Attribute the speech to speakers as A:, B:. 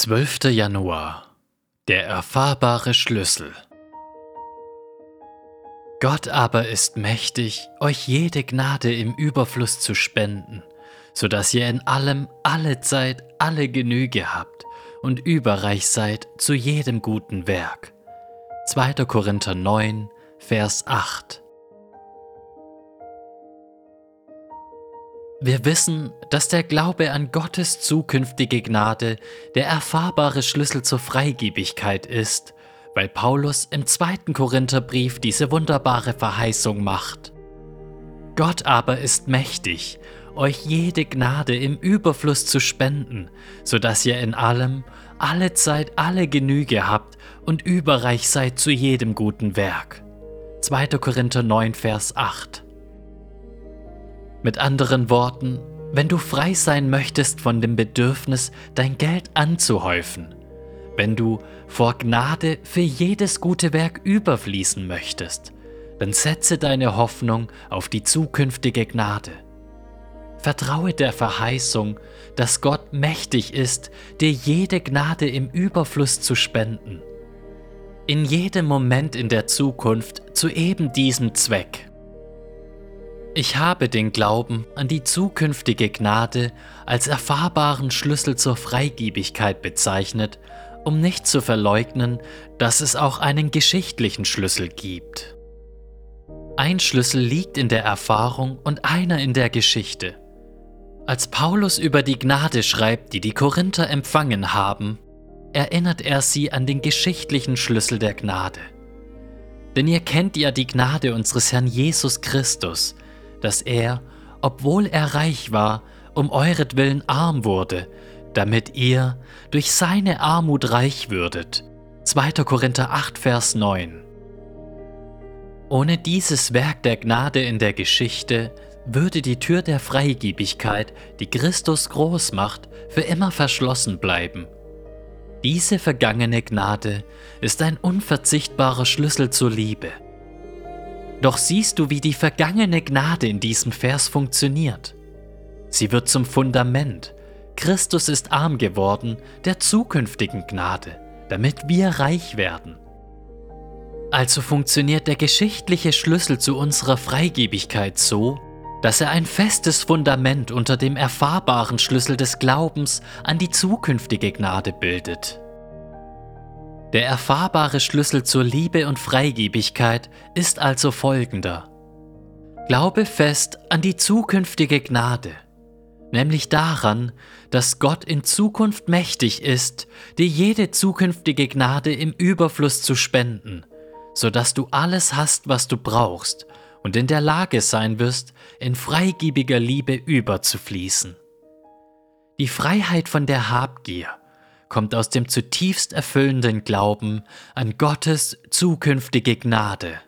A: 12. Januar Der erfahrbare Schlüssel Gott aber ist mächtig, euch jede Gnade im Überfluss zu spenden, so dass ihr in allem alle Zeit alle Genüge habt und überreich seid zu jedem guten Werk. 2. Korinther 9, Vers 8 Wir wissen, dass der Glaube an Gottes zukünftige Gnade der erfahrbare Schlüssel zur Freigebigkeit ist, weil Paulus im zweiten Korintherbrief diese wunderbare Verheißung macht. Gott aber ist mächtig, euch jede Gnade im Überfluss zu spenden, so dass ihr in allem, alle Zeit alle Genüge habt und überreich seid zu jedem guten Werk. 2. Korinther 9, Vers 8 mit anderen Worten, wenn du frei sein möchtest von dem Bedürfnis, dein Geld anzuhäufen, wenn du vor Gnade für jedes gute Werk überfließen möchtest, dann setze deine Hoffnung auf die zukünftige Gnade. Vertraue der Verheißung, dass Gott mächtig ist, dir jede Gnade im Überfluss zu spenden. In jedem Moment in der Zukunft zu eben diesem Zweck. Ich habe den Glauben an die zukünftige Gnade als erfahrbaren Schlüssel zur Freigebigkeit bezeichnet, um nicht zu verleugnen, dass es auch einen geschichtlichen Schlüssel gibt. Ein Schlüssel liegt in der Erfahrung und einer in der Geschichte. Als Paulus über die Gnade schreibt, die die Korinther empfangen haben, erinnert er sie an den geschichtlichen Schlüssel der Gnade. Denn ihr kennt ja die Gnade unseres Herrn Jesus Christus, dass er, obwohl er reich war, um euretwillen arm wurde, damit ihr durch seine Armut reich würdet. 2. Korinther 8, Vers 9. Ohne dieses Werk der Gnade in der Geschichte würde die Tür der Freigebigkeit, die Christus groß macht, für immer verschlossen bleiben. Diese vergangene Gnade ist ein unverzichtbarer Schlüssel zur Liebe. Doch siehst du, wie die vergangene Gnade in diesem Vers funktioniert. Sie wird zum Fundament. Christus ist arm geworden der zukünftigen Gnade, damit wir reich werden. Also funktioniert der geschichtliche Schlüssel zu unserer Freigebigkeit so, dass er ein festes Fundament unter dem erfahrbaren Schlüssel des Glaubens an die zukünftige Gnade bildet. Der erfahrbare Schlüssel zur Liebe und Freigebigkeit ist also folgender. Glaube fest an die zukünftige Gnade, nämlich daran, dass Gott in Zukunft mächtig ist, dir jede zukünftige Gnade im Überfluss zu spenden, sodass du alles hast, was du brauchst und in der Lage sein wirst, in freigebiger Liebe überzufließen. Die Freiheit von der Habgier kommt aus dem zutiefst erfüllenden Glauben an Gottes zukünftige Gnade.